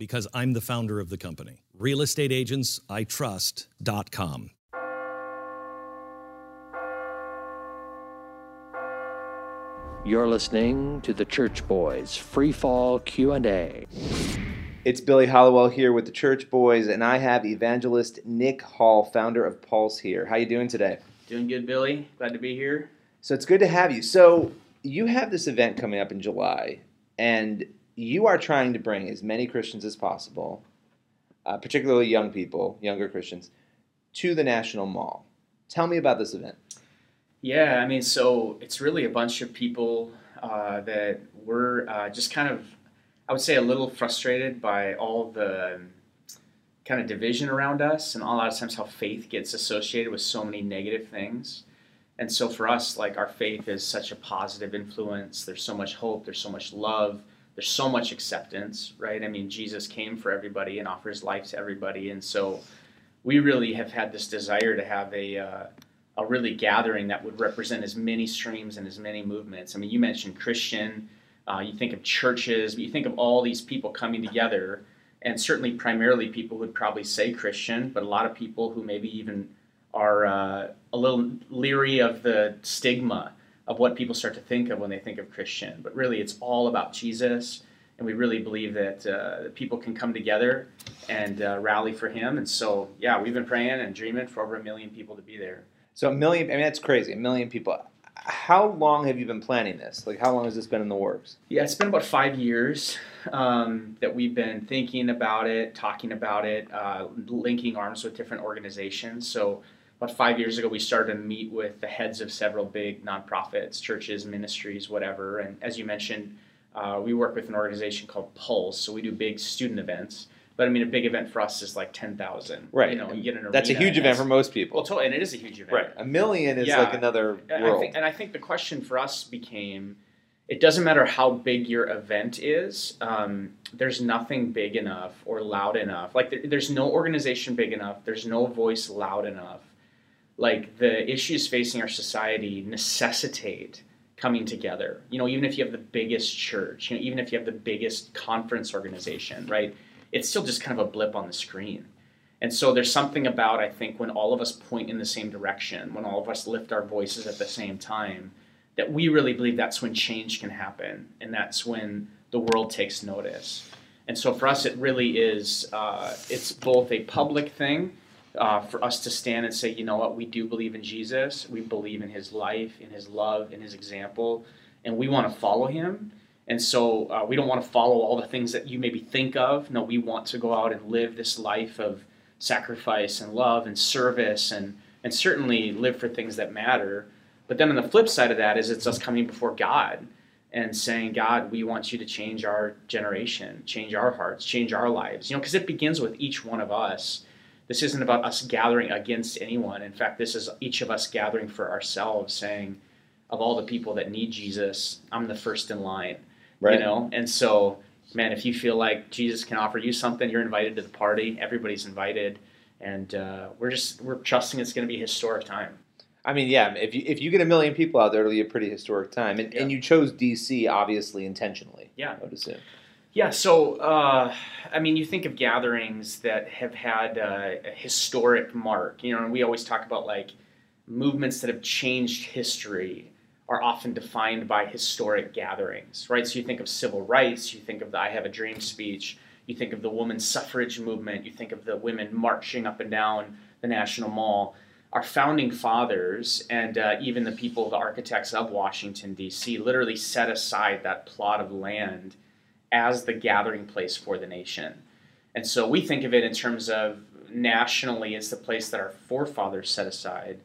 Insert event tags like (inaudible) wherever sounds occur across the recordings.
Because I'm the founder of the company. realestateagentsitrust.com. You're listening to the Church Boys Free Fall Q&A. It's Billy Hallowell here with the Church Boys, and I have evangelist Nick Hall, founder of Pulse, here. How you doing today? Doing good, Billy. Glad to be here. So it's good to have you. So you have this event coming up in July, and you are trying to bring as many Christians as possible, uh, particularly young people, younger Christians, to the National Mall. Tell me about this event. Yeah, I mean, so it's really a bunch of people uh, that were uh, just kind of, I would say, a little frustrated by all the um, kind of division around us, and a lot of times how faith gets associated with so many negative things. And so for us, like our faith is such a positive influence. There's so much hope. There's so much love. There's so much acceptance, right? I mean, Jesus came for everybody and offers life to everybody, and so we really have had this desire to have a uh, a really gathering that would represent as many streams and as many movements. I mean, you mentioned Christian, uh, you think of churches, but you think of all these people coming together, and certainly primarily people who would probably say Christian, but a lot of people who maybe even are uh, a little leery of the stigma of what people start to think of when they think of Christian. But really, it's all about Jesus, and we really believe that uh, people can come together and uh, rally for Him. And so, yeah, we've been praying and dreaming for over a million people to be there. So a million, I mean, that's crazy. A million people. How long have you been planning this? Like, how long has this been in the works? Yeah, it's been about five years um, that we've been thinking about it, talking about it, uh, linking arms with different organizations. So, about five years ago, we started to meet with the heads of several big nonprofits, churches, ministries, whatever. And as you mentioned, uh, we work with an organization called Pulse. So, we do big student events. But I mean, a big event for us is like ten thousand. Right. You know, you get an That's a huge event for most people. Well, totally, and it is a huge event. right. A million is Yeah. like another I world. think, and I think the question for us became it doesn't matter how big your event is, um, there's nothing big enough or loud enough. Like, there, there's no organization big enough, there's no voice loud enough. Like, the issues facing our society necessitate coming together. You know, even if you have the biggest church, you know, even if you have the biggest conference organization, right? It's still just kind of a blip on the screen. And so there's something about, I think, when all of us point in the same direction, when all of us lift our voices at the same time, that we really believe that's when change can happen. And that's when the world takes notice. And so for us, it really is, uh, it's both a public thing uh, for us to stand and say, you know what, we do believe in Jesus. We believe in his life, in his love, in his example, and we want to follow him. And so uh, we don't want to follow all the things that you maybe think of. No, we want to go out and live this life of sacrifice and love and service and, and certainly live for things that matter. But then on the flip side of that is it's us coming before God and saying, God, we want you to change our generation, change our hearts, change our lives. You know, because it begins with each one of us. This isn't about us gathering against anyone. In fact, this is each of us gathering for ourselves, saying, of all the people that need Jesus, I'm the first in line Right. you know and so man if you feel like jesus can offer you something you're invited to the party everybody's invited and uh, we're just we're trusting it's going to be a historic time I mean, yeah. If you if you get a million people out there, it'll be a pretty historic time. And, and you chose DC obviously intentionally. Yeah. I would assume. Yeah so uh, i mean you think of gatherings that have had uh, a historic mark you know and we always talk about like movements that have changed history are often defined by historic gatherings right? So you think of civil rights you think of the i have a dream speech you think of the women's suffrage movement you think of the women marching up and down the national mall. Our founding fathers and uh, even the people the architects of washington d.c literally set aside that plot of land as the gathering place for the nation and so we think of it in terms of nationally as the place that our forefathers set aside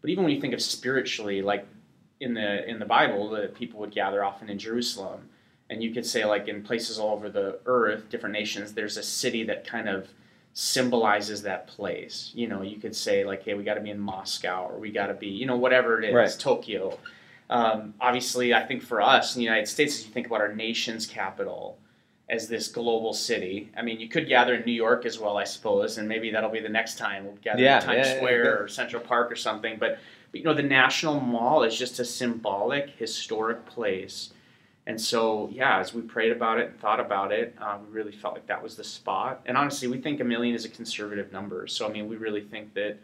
but even when you think of spiritually like in the in the bible the people would gather often in jerusalem And you could say, like in places all over the earth, different nations, there's a city that kind of symbolizes that place. You know, you could say, like, hey, we got to be in Moscow or we got to be, you know, whatever it is, Right. Tokyo. Um, obviously, I think for us in the United States, as you think about our nation's capital as this global city, I mean, you could gather in New York as well, I suppose, and maybe that'll be the next time we'll gather Yeah, in Times yeah, Square yeah. or Central Park or something. But, but, you know, the National Mall is just a symbolic, historic place. And so, yeah, as we prayed about it and thought about it, uh, we really felt like that was the spot. And honestly, we think a million is a conservative number. So, I mean, we really think that,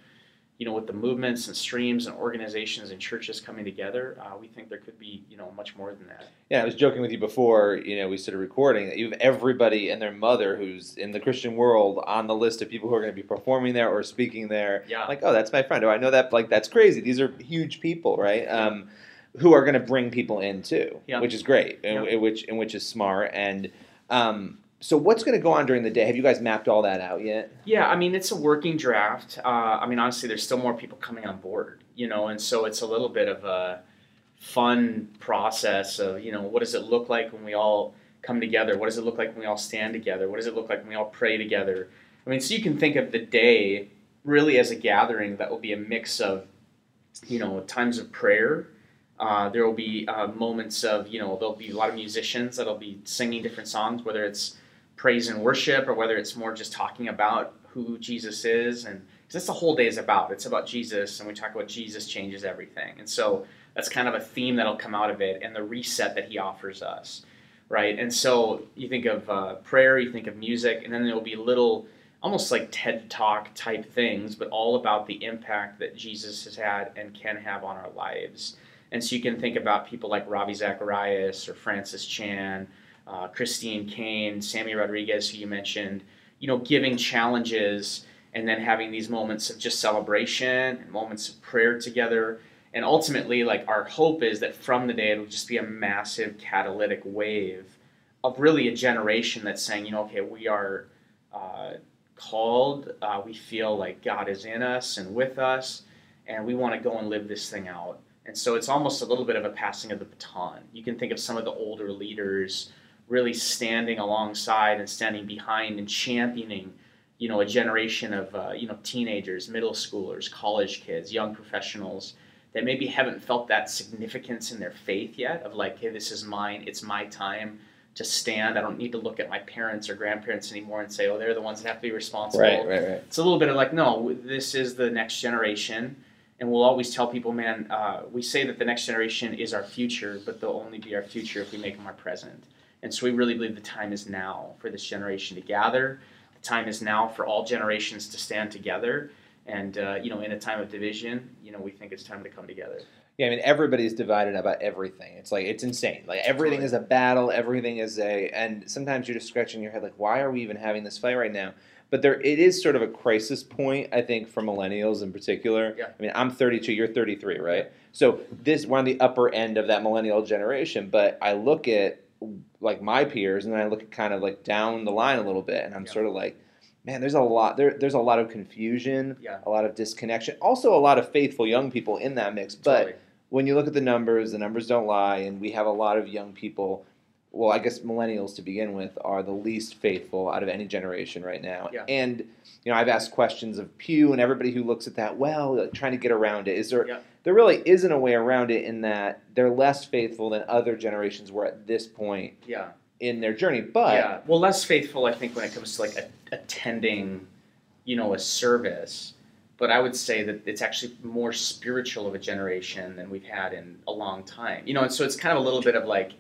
you know, with the movements and streams and organizations and churches coming together, uh, we think there could be, you know, much more than that. Yeah, I was joking with you before, you know, we started recording that you have everybody and their mother who's in the Christian world on the list of people who are going to be performing there or speaking there. Yeah. Like, oh, that's my friend. Oh, I know that. Like, that's crazy. These are huge people, right? Um, who are going to bring people in too, Yeah. which is great, and Yeah. which and which is smart. And um, so, what's going to go on during the day? Have you guys mapped all that out yet? Yeah, I mean, it's a working draft. Uh, I mean, honestly, there's still more people coming on board, you know, and so it's a little bit of a fun process of, you know, what does it look like when we all come together? What does it look like when we all stand together? What does it look like when we all pray together? I mean, so you can think of the day really as a gathering that will be a mix of, you know, times of prayer. Uh, there will be uh, moments of, you know, there'll be a lot of musicians that'll be singing different songs, whether it's praise and worship or whether it's more just talking about who Jesus is. And that's the whole day is about. It's about Jesus, and we talk about Jesus changes everything. And so that's kind of a theme that'll come out of it and the reset that he offers us, right? And so you think of uh, prayer, you think of music, and then there will be little, almost like TED Talk type things, but all about the impact that Jesus has had and can have on our lives. And so you can think about people like Ravi Zacharias or Francis Chan, uh, Christine Caine, Sammy Rodriguez, who you mentioned, you know, giving challenges and then having these moments of just celebration and moments of prayer together. And ultimately, like our hope is that from the day it'll just be a massive catalytic wave of really a generation that's saying, you know, okay, we are uh, called, uh, we feel like God is in us and with us, and we want to go and live this thing out. And so it's almost a little bit of a passing of the baton. You can think of some of the older leaders really standing alongside and standing behind and championing, you know, a generation of uh, you know teenagers, middle schoolers, college kids, young professionals that maybe haven't felt that significance in their faith yet. Of like, hey, this is mine. It's my time to stand. I don't need to look at my parents or grandparents anymore and say, oh, they're the ones that have to be responsible. right, right. right. It's a little bit of like, no, this is the next generation. And we'll always tell people, man, uh, we say that the next generation is our future, but they'll only be our future if we make them our present. And so we really believe the time is now for this generation to gather. The time is now for all generations to stand together. And, uh, you know, in a time of division, you know, we think it's time to come together. Yeah, I mean everybody's divided about everything. It's like it's insane. Like everything is a battle. Everything is a, and sometimes you're just scratching your head like, why are we even having this fight right now? But there, it is sort of a crisis point, I think, for millennials in particular. Yeah. I mean, I'm 32, you're 33, right? So this we're on the upper end of that millennial generation. But I look at like my peers, and then I look at kind of like down the line a little bit, and I'm Yeah. sort of like, man, there's a lot there. There's a lot of confusion, Yeah. a lot of disconnection, also a lot of faithful young people in that mix. But when you look at the numbers, the numbers don't lie, and we have a lot of young people. Well, I guess millennials to begin with are the least faithful out of any generation right now. Yeah. And you know, I've asked questions of Pew and everybody who looks at that. Well, like, trying to get around it. Is there? There really isn't a way around it in that they're less faithful than other generations were at this point Yeah. in their journey. But yeah, well, less faithful, I think, when it comes to like a, attending, you know, a service. But I would say that it's actually more spiritual of a generation than we've had in a long time. You know, and so it's kind of a little bit of like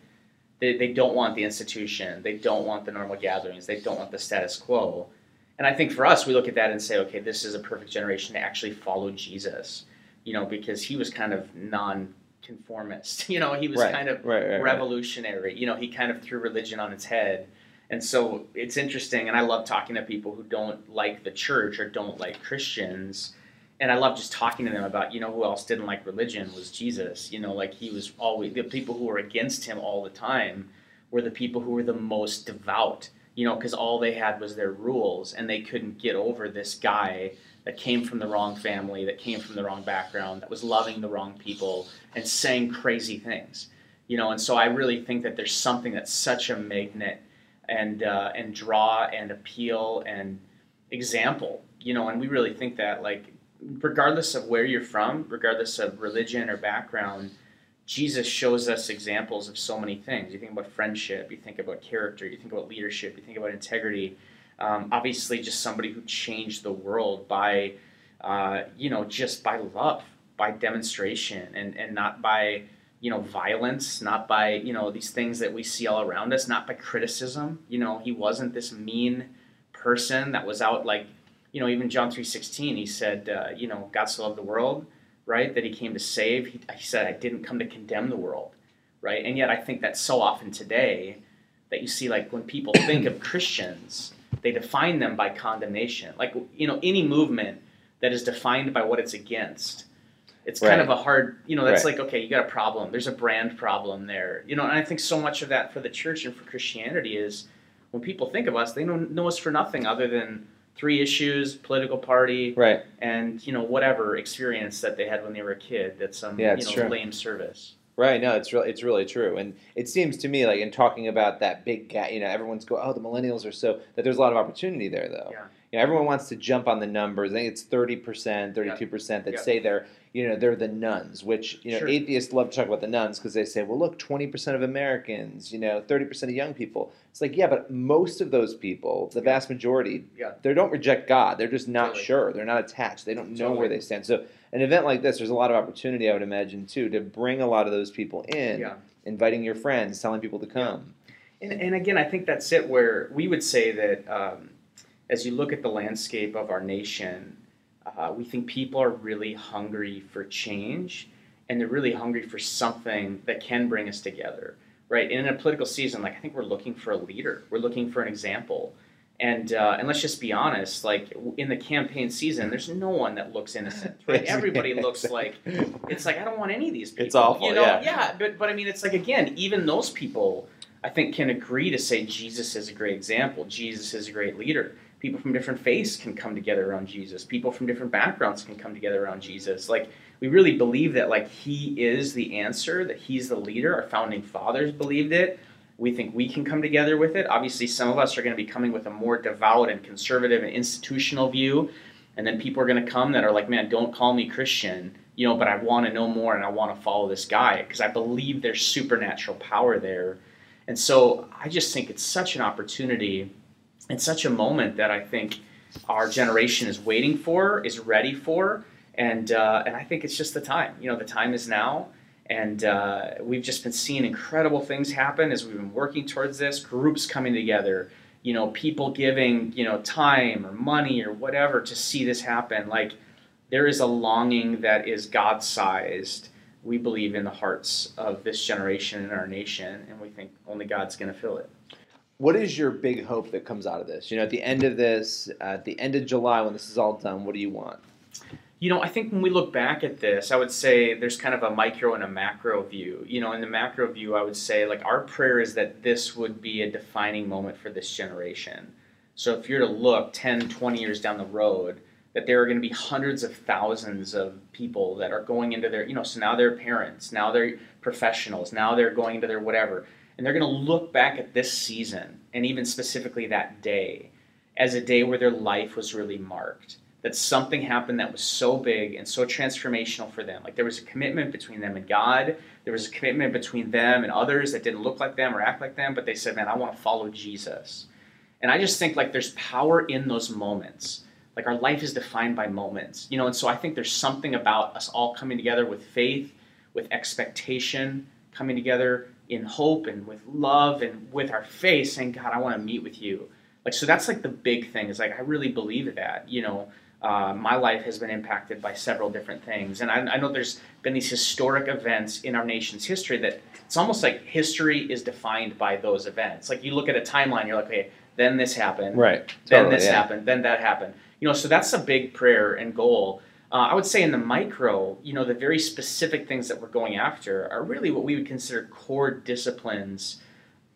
they, they don't want the institution, they don't want the normal gatherings, they don't want the status quo. And I think for us, we look at that and say, okay, this is a perfect generation to actually follow Jesus. You know, because he was kind of non-conformist. (laughs) You know, he was Right, kind of right, right, revolutionary. You know, he kind of threw religion on its head. And so it's interesting, and I love talking to people who don't like the church or don't like Christians. And I love just talking to them about, you know, who else didn't like religion was Jesus. You know, like he was always, the people who were against him all the time were the people who were the most devout, you know, because all they had was their rules and they couldn't get over this guy that came from the wrong family, that came from the wrong background, that was loving the wrong people and saying crazy things you know. And so I really think that there's something that's such a magnet and uh, and draw and appeal and example, you know. And we really think that like regardless of where you're from, regardless of religion or background, Jesus shows us examples of so many things. You think about friendship, you think about character, you think about leadership, you think about integrity. Um, obviously, just somebody who changed the world by, uh, you know, just by love, by demonstration, and, and not by, you know, violence, not by, you know, these things that we see all around us, not by criticism. You know, he wasn't this mean person that was out like you know, even John 3.16, he said, uh, you know, God so loved the world, right, that he came to save. He, he, said, I didn't come to condemn the world, right? And yet I think that so often today that you see, like, when people (coughs) think of Christians, they define them by condemnation. Like, you know, any movement that is defined by what it's against, it's kind right. of a hard, you know, that's right. like, okay, you got a problem. There's a brand problem there. You know, and I think so much of that for the church and for Christianity is when people think of us, they don't know us for nothing other than three issues, political party, right, and you know whatever experience that they had when they were a kid. That's some yeah, you know true. lame service. Right. No, it's really it's really true, and it seems to me like in talking about that big gap, you know, everyone's go, oh, the millennials are so that there's a lot of opportunity there, though. Yeah. You know, everyone wants to jump on the numbers. I think it's thirty percent, thirty-two percent that say they're you know they're the nones, Which you know sure. atheists love to talk about the nones because they say, well, look, twenty percent of Americans, you know, thirty percent of young people. It's like, yeah, but most of those people, the vast majority, yeah. they don't reject God. They're just not totally. sure. They're not attached. They don't know totally. where they stand. So an event like this, there's a lot of opportunity, I would imagine, too, to bring a lot of those people in, yeah. inviting your friends, telling people to come. And, and again, I think that's it. Where we would say that um, as you look at the landscape of our nation, uh, we think people are really hungry for change, and they're really hungry for something that can bring us together right? And in a political season, like I think we're looking for a leader. We're looking for an example. And uh, and let's just be honest, like in the campaign season, there's no one that looks innocent, (laughs) right? Everybody looks like it's like I don't want any of these people. It's awful, you know? yeah. Yeah, but but I mean, it's like again, even those people, I think, can agree to say Jesus is a great example. Jesus is a great leader. People from different faiths can come together around Jesus. People from different backgrounds can come together around Jesus. Like we really believe that like he is the answer, that he's the leader. Our founding fathers believed it. We think we can come together with it. Obviously, some of us are going to be coming with a more devout and conservative and institutional view. And then people are going to come that are like, man, don't call me Christian, you know, but I want to know more and I want to follow this guy because I believe there's supernatural power there. And so I just think it's such an opportunity and such a moment that I think our generation is waiting for, is ready for and uh, and I think it's just the time. You know, the time is now, and uh, we've just been seeing incredible things happen as we've been working towards this. Groups coming together, you know, people giving you know time or money or whatever to see this happen. Like there is a longing that is God sized. We believe in the hearts of this generation and our nation, and we think only God's going to fill it. What is your big hope that comes out of this? You know, at the end of this, at the end of July, when this is all done, what do you want? You know, I think when we look back at this, I would say there's kind of a micro and a macro view. You know, in the macro view, I would say like our prayer is that this would be a defining moment for this generation. So if you're to look 10, 20 years down the road, that there are going to be hundreds of thousands of people that are going into their, you know, so now they're parents, now they're professionals, now they're going into their whatever. And they're going to look back at this season and even specifically that day as a day where their life was really marked that something happened that was so big and so transformational for them. Like there was a commitment between them and God. There was a commitment between them and others that didn't look like them or act like them, but they said, "Man, I want to follow Jesus." And I just think like there's power in those moments. Like our life is defined by moments, you know. And so I think there's something about us all coming together with faith, with expectation, coming together in hope and with love and with our faith, saying, "God, I want to meet with you." Like so, that's like the big thing. Is like I really believe that, you know uh, my life has been impacted by several different things. And I, I, know there's been these historic events in our nation's history that it's almost like history is defined by those events. Like you look at a timeline, you're like, okay, then this happened, right? Then totally, this yeah. happened, then that happened. You know, so that's a big prayer and goal. Uh, I would say in the micro, you know, the very specific things that we're going after are really what we would consider core disciplines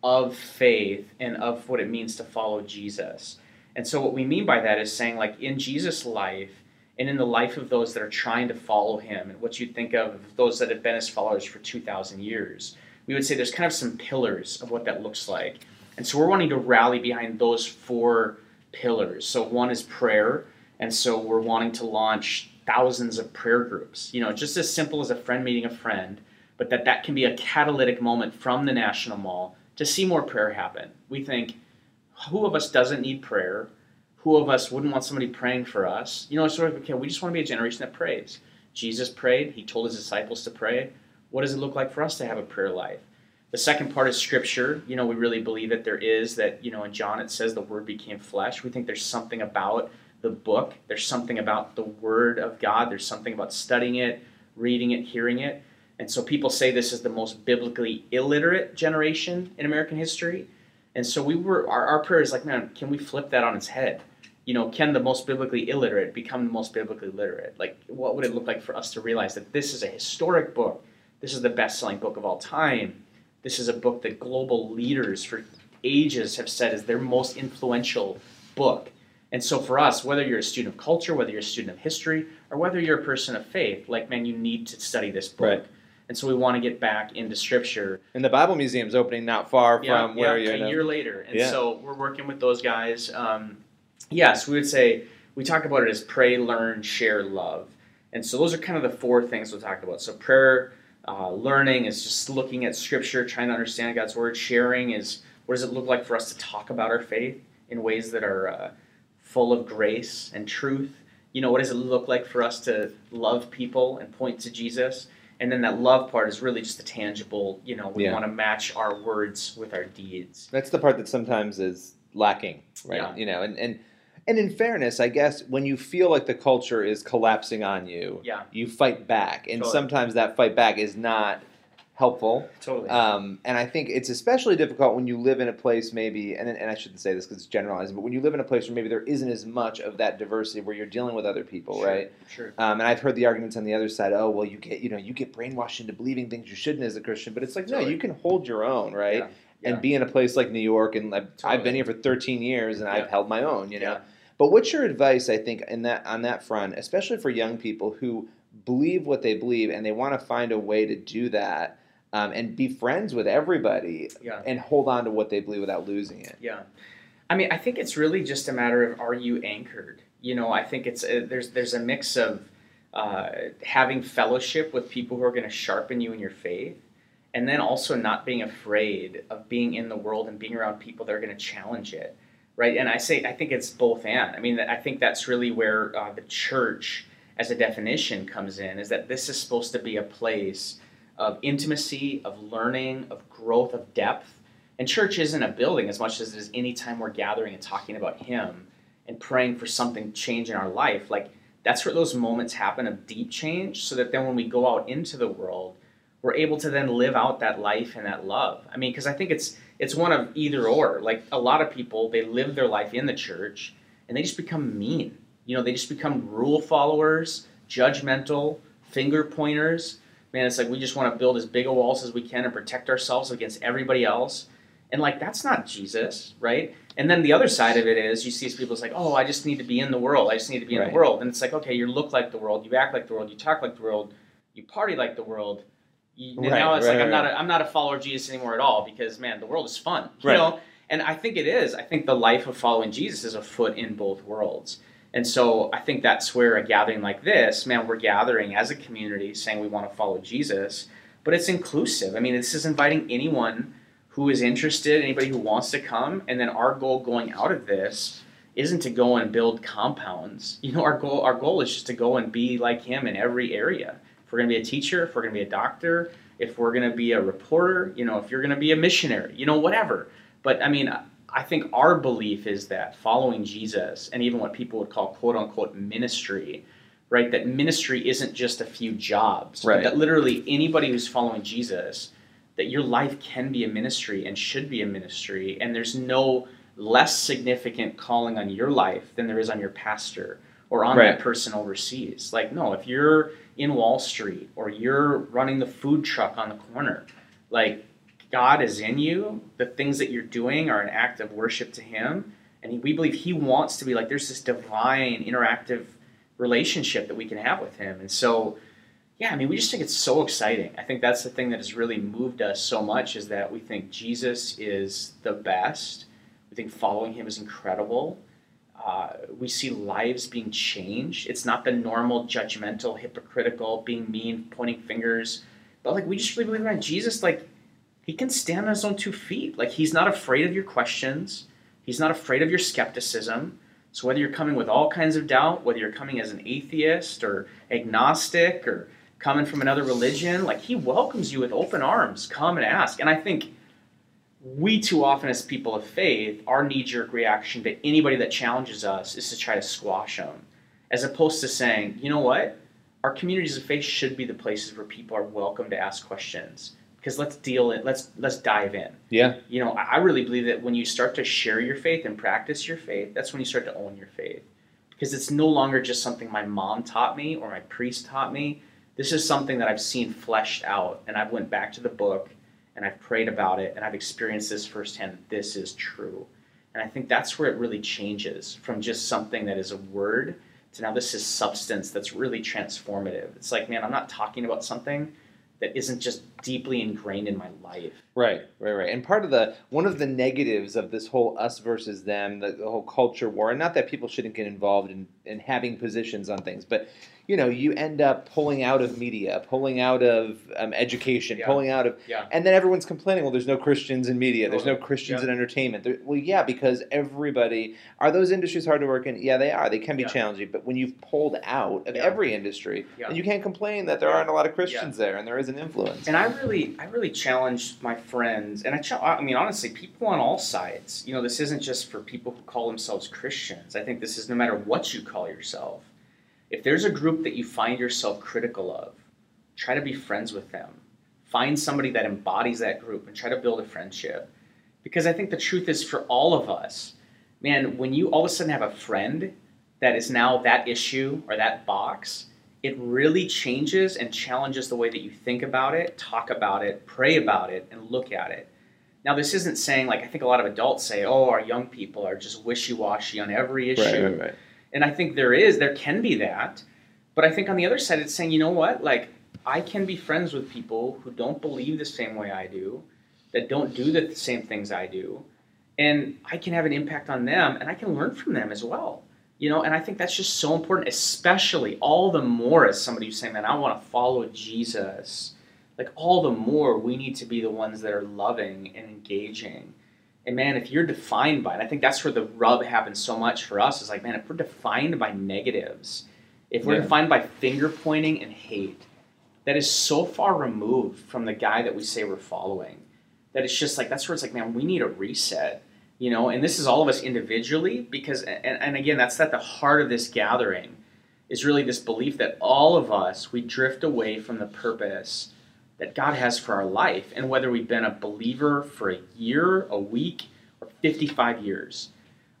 of faith and of what it means to follow Jesus. And so, what we mean by that is saying, like, in Jesus' life and in the life of those that are trying to follow him, and what you think of those that have been his followers for 2,000 years, we would say there's kind of some pillars of what that looks like. And so we're wanting to rally behind those four pillars. So one is prayer, and so we're wanting to launch thousands of prayer groups. You know, just as simple as a friend meeting a friend, but that that can be a catalytic moment from the National Mall to see more prayer happen. We think, who of us doesn't need prayer? Who of us wouldn't want somebody praying for us? You know, sort of, okay, we just want to be a generation that prays. Jesus prayed, he told his disciples to pray. What does it look like for us to have a prayer life? The second part is scripture. You know, we really believe that there is that, you know, in John it says the word became flesh. We think there's something about the book, there's something about the word of God, there's something about studying it, reading it, hearing it. And so people say this is the most biblically illiterate generation in American history. And so we were our, our prayer is like, man, can we flip that on its head? You know, can the most biblically illiterate become the most biblically literate? Like, what would it look like for us to realize that this is a historic book? This is the best selling book of all time. This is a book that global leaders for ages have said is their most influential book. And so for us, whether you're a student of culture, whether you're a student of history, or whether you're a person of faith, like, man, you need to study this book. Right. And so we want to get back into scripture. And the Bible Museum's opening not far Yeah, from where you're. a year later. And Yeah. so we're working with those guys. Um, yes, we would say we talk about it as pray, learn, share, love. And so those are kind of the four things we'll talk about. So prayer, uh, learning is just looking at scripture, trying to understand God's word. Sharing is what does it look like for us to talk about our faith in ways that are uh, full of grace and truth. You know, what does it look like for us to love people and point to Jesus? And then that love part is really just a tangible, you know, we Yeah. want to match our words with our deeds. That's the part that sometimes is lacking, right? Yeah. You know, and, and and in fairness, I guess when you feel like the culture is collapsing on you, Yeah. you fight back, and Totally. sometimes that fight back is not helpful. Totally. Um, and I think it's especially difficult when you live in a place maybe, and, and I shouldn't say this because it's generalizing, but when you live in a place where maybe there isn't as much of that diversity where you're dealing with other people, Sure, right? Sure. Um, and I've heard the arguments on the other side. Oh, well, you get you know you get brainwashed into believing things you shouldn't as a Christian, but it's like no, you can hold your own, right? Yeah, yeah. And be in a place like New York, and I've, I've been here for 13 years, and I've held my own, you know. Yeah. But what's your advice? I think in that on that front, especially for young people who believe what they believe and they want to find a way to do that um, and be friends with everybody Yeah. and hold on to what they believe without losing it. Yeah, I mean, I think it's really just a matter of are you anchored? You know, I think it's uh there's there's a mix of uh, having fellowship with people who are going to sharpen you in your faith, and then also not being afraid of being in the world and being around people that are going to challenge it, right? And I say I think it's both and. I mean, I think that's really where uh, the church, as a definition, comes in. Is that this is supposed to be a place of intimacy, of learning, of growth, of depth. And church isn't a building as much as it is any time we're gathering and talking about Him and praying for something change in our life. Like that's where those moments happen of deep change, so that then when we go out into the world, we're able to then live out that life and that love. I mean, because I think it's it's one of either or. Like a lot of people, they live their life in the church and they just become mean. You know, they just become rule followers, judgmental, finger pointers. Man, it's like we just want to build as big a walls as we can and protect ourselves against everybody else. And like that's not Jesus, right? And then the other side of it is you see these people it's like, oh, I just need to be in the world. I just need to be in Right. the world. And it's like, okay, you look like the world, you act like the world, you talk like the world, you party like the world. You, Right, now it's right, like I'm not a, I'm not a follower of Jesus anymore at all because man, the world is fun, you know. And I think it is. I think the life of following Jesus is a foot in both worlds. And so I think that's where a gathering like this, man, we're gathering as a community saying we want to follow Jesus, but it's inclusive. I mean, this is inviting anyone who is interested, anybody who wants to come. And then our goal going out of this isn't to go and build compounds. (laughs) You know, our goal our goal is just to go and be like him in every area. If we're going to be a teacher, if we're going to be a doctor, if we're going to be a reporter, you know, if you're going to be a missionary, you know, whatever. But I mean, I think our belief is that following Jesus and even what people would call quote unquote ministry, right? That ministry isn't just a few jobs. Right. That literally anybody who's following Jesus, that your life can be a ministry and should be a ministry. And there's no less significant calling on your life than there is on your pastor or on Right. that person overseas. Like, no, if you're in Wall Street or you're running the food truck on the corner, like God is in you, the things that you're doing are an act of worship to Him. And we believe He wants to be like, there's this divine, interactive relationship that we can have with Him. And so, yeah, I mean, we just think it's so exciting. I think that's the thing that has really moved us so much is that we think Jesus is the best. We think following him is incredible. Uh, we see lives being changed. It's not the normal judgmental, hypocritical, being mean, pointing fingers, but like we just really believe in Jesus. Like he can stand on his own two feet. Like he's not afraid of your questions. He's not afraid of your skepticism. So whether you're coming with all kinds of doubt, whether you're coming as an atheist or agnostic or coming from another religion, like he welcomes you with open arms. Come and ask. And I think we too often, as people of faith, our knee jerk reaction to anybody that challenges us is to try to squash them, as opposed to saying, you know what? Our communities of faith should be the places where people are welcome to ask questions. Because let's deal it. Let's let's dive in. Yeah. You know, I really believe that when you start to share your faith and practice your faith, that's when you start to own your faith. Because it's no longer just something my mom taught me or my priest taught me. This is something that I've seen fleshed out, and I've went back to the book and I've prayed about it and I've experienced this firsthand. This is true. And I think that's where it really changes from just something that is a word to now this is substance that's really transformative. It's like, man, I'm not talking about something that isn't just deeply ingrained in my life. Right, right, right. And part of the one of the negatives of this whole us versus them, the, the whole culture war, and not that people shouldn't get involved in, in having positions on things, but you know, you end up pulling out of media, pulling out of um, education, Yeah. pulling out of, Yeah. and then everyone's complaining. Well, there's no Christians in media. There's no Christians Yeah. in entertainment. There, well, yeah, because everybody are those industries hard to work in. Yeah, they are. They can be challenging. But when you've pulled out of every industry, and you can't complain that there aren't a lot of Christians there, and there is an influence. And I really, I really challenged my friends, and I, ch- I mean, honestly, people on all sides. You know, this isn't just for people who call themselves Christians. I think this is no matter what you call yourself. If there's a group that you find yourself critical of, try to be friends with them. Find somebody that embodies that group and try to build a friendship. Because I think the truth is for all of us, man, when you all of a sudden have a friend that is now that issue or that box, it really changes and challenges the way that you think about it, talk about it, pray about it, and look at it. Now, this isn't saying, like, I think a lot of adults say, oh, our young people are just wishy washy on every issue. right, right, right. And I think there is, there can be that. But I think on the other side, it's saying, you know what? Like, I can be friends with people who don't believe the same way I do, that don't do the same things I do. And I can have an impact on them and I can learn from them as well. You know, and I think that's just so important, especially all the more as somebody who's saying, man, I want to follow Jesus. Like, all the more we need to be the ones that are loving and engaging. And man, if you're defined by, it, I think that's where the rub happens so much for us, is like, man, if we're defined by negatives, if we're Yeah. defined by finger pointing and hate, that is so far removed from the guy that we say we're following that it's just like that's where it's like, man, we need a reset, you know. And this is all of us individually because, and, and again, that's at the heart of this gathering is really this belief that all of us we drift away from the purpose that God has for our life, and whether we've been a believer for a year, a week, or 55 years.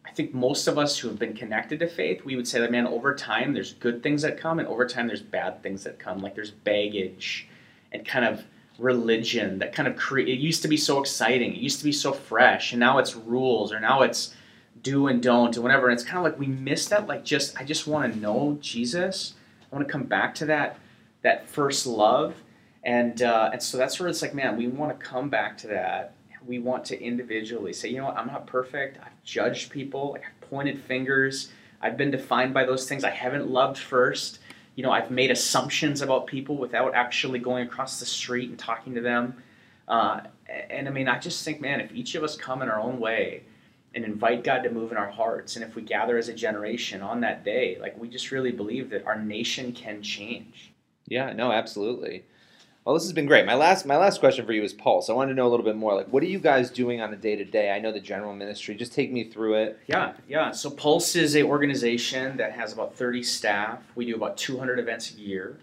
I think most of us who have been connected to faith, we would say that, man, over time there's good things that come, and over time there's bad things that come. Like there's baggage and kind of religion that kind of create. It used to be so exciting, it used to be so fresh, and now it's rules, or now it's do and don't, and whatever. And it's kind of like we miss that. Like just, I just want to know Jesus. I want to come back to that that first love, and uh, and so that's where it's like, man, we want to come back to that. We want to individually say, you know what, I'm not perfect. I've judged people. I've pointed fingers. I've been defined by those things. I haven't loved first. You know, I've made assumptions about people without actually going across the street and talking to them. Uh, and I mean, I just think, man, if each of us come in our own way and invite God to move in our hearts, and if we gather as a generation on that day, like we just really believe that our nation can change. Yeah, no, absolutely. Well, this has been great. My last my last question for you is Pulse. I wanted to know a little bit more. Like, what are you guys doing on a day to day? I know the general ministry. Just take me through it. Yeah, yeah. So Pulse is a organization that has about 30 staff. We do about 200 events a year.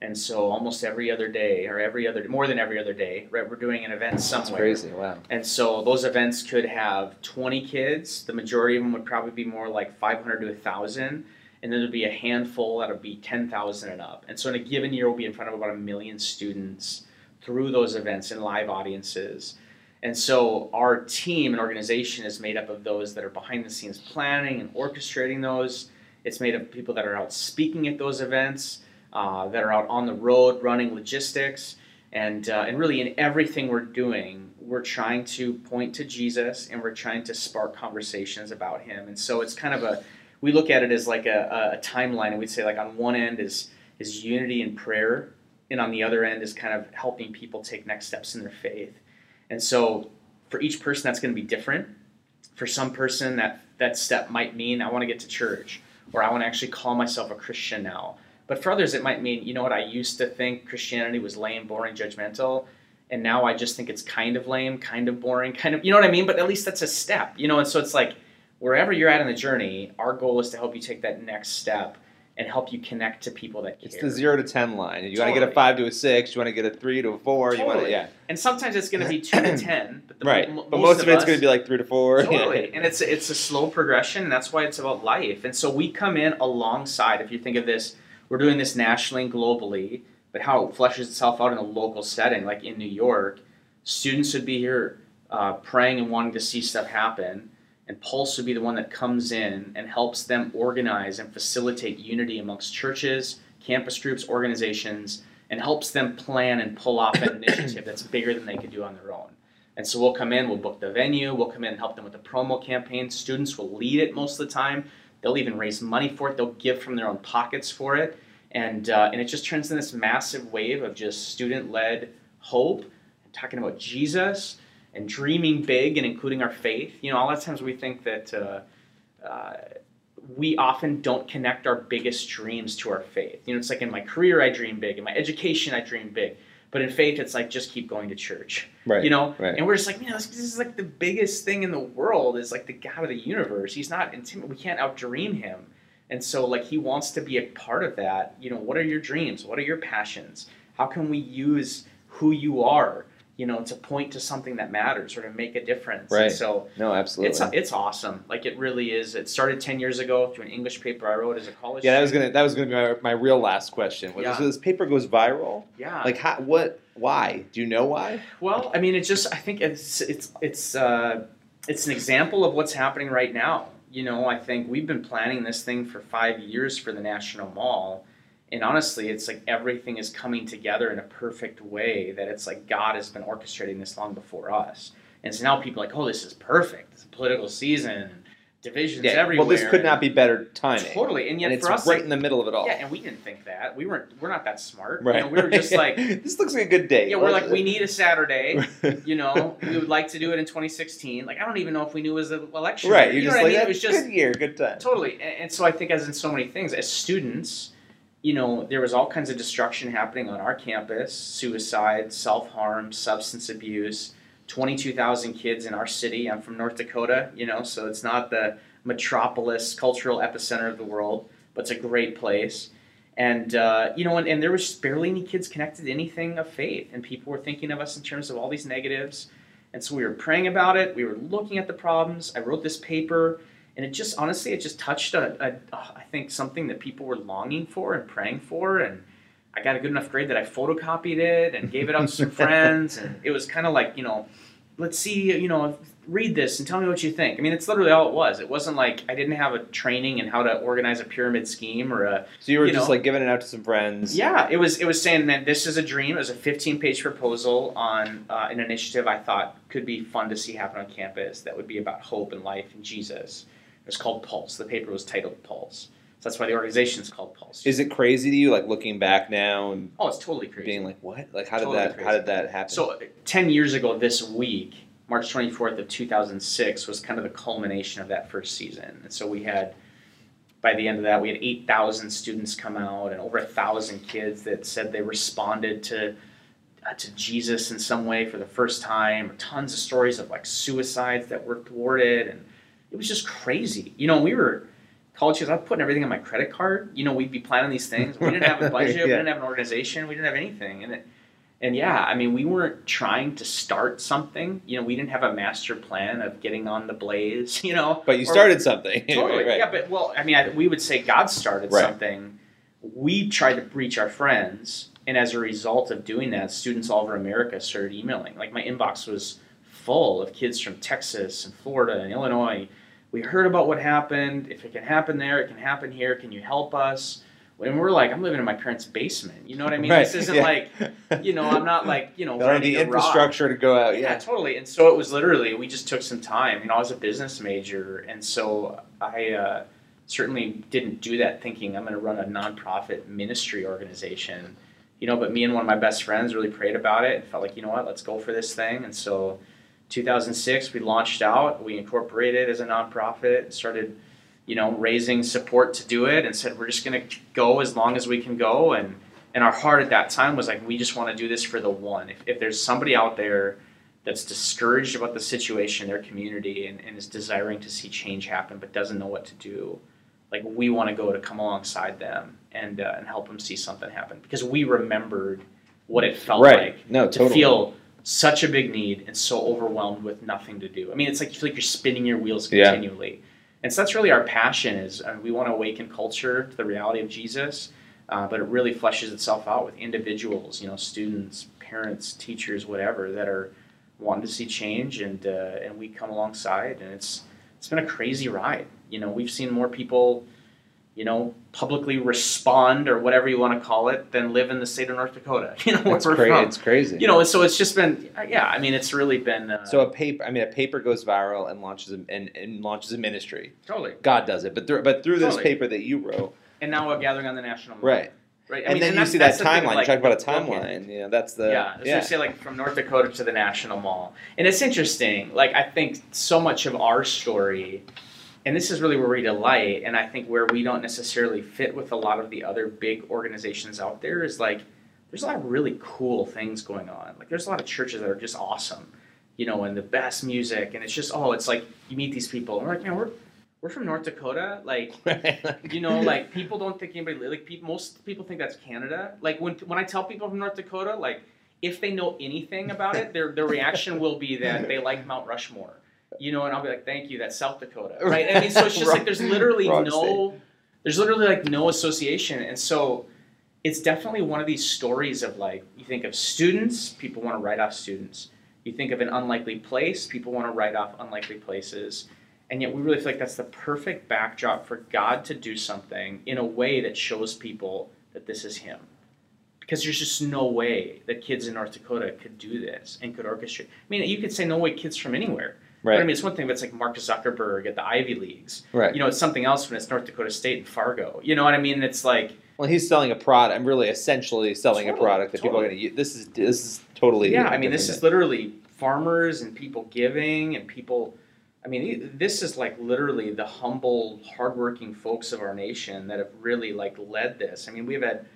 And so almost every other day, or every other, more than every other day, right, we're doing an event somewhere. That's crazy. Wow. And so those events could have 20 kids. The majority of them would probably be more like 500 to 1,000. And then there'll be a handful that'll be 10,000 and up. And so in a given year, we'll be in front of about a million students through those events in live audiences. And so our team and organization is made up of those that are behind the scenes planning and orchestrating those. It's made up of people that are out speaking at those events. uh, that are out on the road running logistics. And, uh, and really, in everything we're doing, we're trying to point to Jesus and we're trying to spark conversations about him. And so it's kind of a, we look at it as like a, a timeline, and we'd say, like, on one end is, is unity and prayer, and on the other end is kind of helping people take next steps in their faith. And so for each person, that's going to be different. For some person, that, that step might mean I want to get to church, or I want to actually call myself a Christian now. But for others, it might mean, you know what, I used to think Christianity was lame, boring, judgmental, and now I just think it's kind of lame, kind of boring, kind of, you know what I mean? But at least that's a step, you know? And so it's like, wherever you're at in the journey, our goal is to help you take that next step and help you connect to people that care. It's the zero to ten line. You want to get a five to a six. You want to get a three to a four. You want to Totally. yeah. And sometimes it's going to be two to ten, but the, right. m- but most of it's going to be like three to four. (laughs) totally. and it's it's a slow progression, and that's why it's about life. And so we come in alongside. If you think of this, we're doing this nationally and globally, but how it fleshes itself out in a local setting, like in New York, students would be here uh, praying and wanting to see stuff happen. And Pulse would be the one that comes in and helps them organize and facilitate unity amongst churches, campus groups, organizations, and helps them plan and pull off an initiative that's bigger than they could do on their own. And so we'll come in, we'll book the venue, we'll come in and help them with the promo campaign. Students will lead it most of the time. They'll even raise money for it. They'll give from their own pockets for it, and uh, and it just turns into this massive wave of just student-led hope and talking about Jesus and dreaming big and including our faith. You know, a lot of times we think that uh, uh, we often don't connect our biggest dreams to our faith. You know, it's like in my career I dream big, in my education I dream big, but in faith it's like just keep going to church. Right. You know, Right. and we're just like, man, this, this is like the biggest thing in the world. Is like the God of the universe. He's not intimate. We can't outdream him. And so, like, he wants to be a part of that. You know, what are your dreams? What are your passions? How can we use who you are, you know, to point to something that matters or to make a difference? And Right. so, No, absolutely. it's it's awesome. Like, it really is. It started ten years ago through an English paper I wrote as a college. yeah, that was gonna that was gonna be my, my real last question. Was Yeah. so this paper goes viral? Yeah. Like how? What? Why? Do you know why? Well, I mean, it's just I think it's it's it's uh, it's an example of what's happening right now. You know, I think we've been planning this thing for five years for the National Mall, and honestly, it's like everything is coming together in a perfect way. That it's like God has been orchestrating this long before us, and so now people are like, oh, this is perfect. It's a political season, divisions everywhere. Well, this could not be better timing. totally, and yet and it's for us, right in the middle of it all. yeah, and we didn't think that. We weren't. We're not that smart. Right. You know, we were just (laughs) like. this looks like a good day. Yeah, we're like, we need a (laughs) Saturday. You know, we would like to do it in 2016. Like, I don't even know if we knew it was an election. right. You know just what I mean? Eh, it was just good year, good time. totally. And, and so I think, as in so many things, as students, you know, there was all kinds of destruction happening on our campus: suicide, self harm, substance abuse. 22,000 kids in our city. I'm from North Dakota, you know, so it's not the metropolis, cultural epicenter of the world, but it's a great place. And, uh, you know, and, and there was barely any kids connected to anything of faith. And people were thinking of us in terms of all these negatives. And so we were praying about it. We were looking at the problems. I wrote this paper. And it just, honestly, it just touched, a, a, uh, I think, something that people were longing for and praying for. And I got a good enough grade that I photocopied it and gave it out to some (laughs) friends. And it was kind of like, you know, let's see, you know, read this and tell me what you think. I mean, it's literally all it was. It wasn't like I didn't have a training in how to organize a pyramid scheme or a So you were you just know. like giving it out to some friends. yeah. It was it was saying that this is a dream. It was a 15 page proposal on uh, an initiative I thought could be fun to see happen on campus. That would be about hope and life and Jesus. It was called Pulse. The paper was titled Pulse. So that's why the organization is called Pulse. Is it crazy to you, like looking back now and oh, it's totally crazy. being like, what? Like, how did Totally that? How did that happen? So, 10 years ago this week, March 24th of 2006 was kind of the culmination of that first season. And so we had, by the end of that, we had 8,000 students come out and over a thousand kids that said they responded to uh, to Jesus in some way for the first time. Tons of stories of like suicides that were thwarted, and it was just crazy. You know, we were college kids. I was putting everything on my credit card. You know, we'd be planning these things. We didn't have a (laughs) budget. We didn't have an organization. We didn't have anything, and it, and yeah, I mean, we weren't trying to start something. You know, we didn't have a master plan of getting on the blaze. (laughs) You know, but you or- started something. (laughs) Totally. right, right. Yeah, but well, I mean, I, we would say God started Right. something. We tried to reach our friends, and as a result of doing that, students all over America started emailing. Like my inbox was full of kids from Texas and Florida and Illinois. We heard about what happened. If it can happen there, it can happen here. Can you help us? And we're like, I'm living in my parents' basement. You know what I mean? Right, This isn't (laughs) yeah. like, you know, I'm not like, you know, renting the a rock. infrastructure to go out. Yeah, Yeah. totally. And so it was literally, we just took some time. You know, I was a business major, and so I uh, certainly didn't do that thinking I'm going to run a nonprofit ministry organization. You know, but me and one of my best friends really prayed about it and felt like, you know what, let's go for this thing. And so 2006, we launched out, we incorporated as a nonprofit, started, you know, raising support to do it, and said, we're just going to go as long as we can go. And and our heart at that time was like we just want to do this for the one if, if there's somebody out there that's discouraged about the situation in their community and, and is desiring to see change happen but doesn't know what to do like we want to go to come alongside them and uh, and help them see something happen because we remembered what it felt Right. like No, to totally. feel such a big need and so overwhelmed with nothing to do i mean it's like you feel like you're spinning your wheels Yeah. continually and so that's really our passion is uh, we want to awaken culture to the reality of jesus uh, but it really fleshes itself out with individuals, you know, students, parents, teachers, whatever, that are wanting to see change, and uh, and we come alongside, and it's it's been a crazy ride. You know, we've seen more people, you know, publicly respond or whatever you want to call it than live in the state of North Dakota. (laughs) You know, It's, we're cra- it's crazy. You know, so it's just been, yeah. I mean, it's really been uh, so a paper. I mean, a paper goes viral and launches a, and, and launches a ministry. totally. God does it, but through, but through this paper that you wrote, And now we're gathering on the national mall. right? Right. I and mean, then you see that that's the thing, timeline. like, you talk about a timeline. You know, that's the yeah, so you say like from North Dakota to the National Mall, and it's interesting. Like I think so much of our story, and this is really where we delight, and I think where we don't necessarily fit with a lot of the other big organizations out there is like there's a lot of really cool things going on. Like there's a lot of churches that are just awesome, you know, and the best music, and it's just oh, it's like you meet these people, and we're like, man, we're we're from North Dakota, like (laughs) you know, like people don't think anybody like people. Most people think that's Canada. Like when when I tell people from North Dakota, like if they know anything about it, their their reaction will be that they like Mount Rushmore. You know, and I'll be like, "Thank you, that's South Dakota." (laughs) Right? I mean, so it's just like there's literally Wrong no, there's literally like no association, and so it's definitely one of these stories of like you think of students, people want to write off students. You think of an unlikely place, people want to write off unlikely places. And yet we really feel like that's the perfect backdrop for God to do something in a way that shows people that this is Him. Because there's just no way that kids in North Dakota could do this and could orchestrate. I mean, you could say no way kids from anywhere. But I mean, it's one thing if it's like Mark Zuckerberg at the Ivy Leagues. Right. You know, it's something else when it's North Dakota State and Fargo. You know what I mean? It's like, Well, he's selling a product. I'm really essentially selling a product that people are going to use. This is this is totally. yeah, I mean, this is literally farmers and people giving and people. I mean, this is like literally the humble, hardworking folks of our nation that have really like led this. I mean, we've had,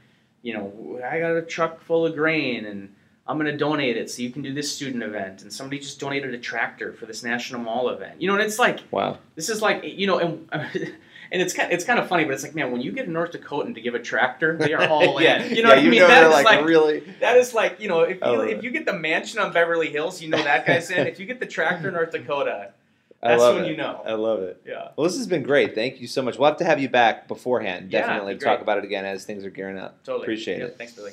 you know, I got a truck full of grain and I'm going to donate it so you can do this student event. And somebody just donated a tractor for this national mall event. You know, and it's like, Wow. this is like, you know, and. (laughs) And it's kind, it's kind of funny, but it's like, man, when you get a North Dakotan to give a tractor, they are all (laughs) in. yeah, You know yeah, what I mean? know That they're like, really. that is like, you know, if you if you get the mansion on Beverly Hills, you know that guy's in. If you get the tractor in North Dakota, (laughs) I that's love when it. you know. I love it. yeah. Well, this has been great. Thank you so much. We'll have to have you back beforehand. Definitely it'd talk about it again as things are gearing up. Totally. Appreciate Yeah, it. Thanks, Billy.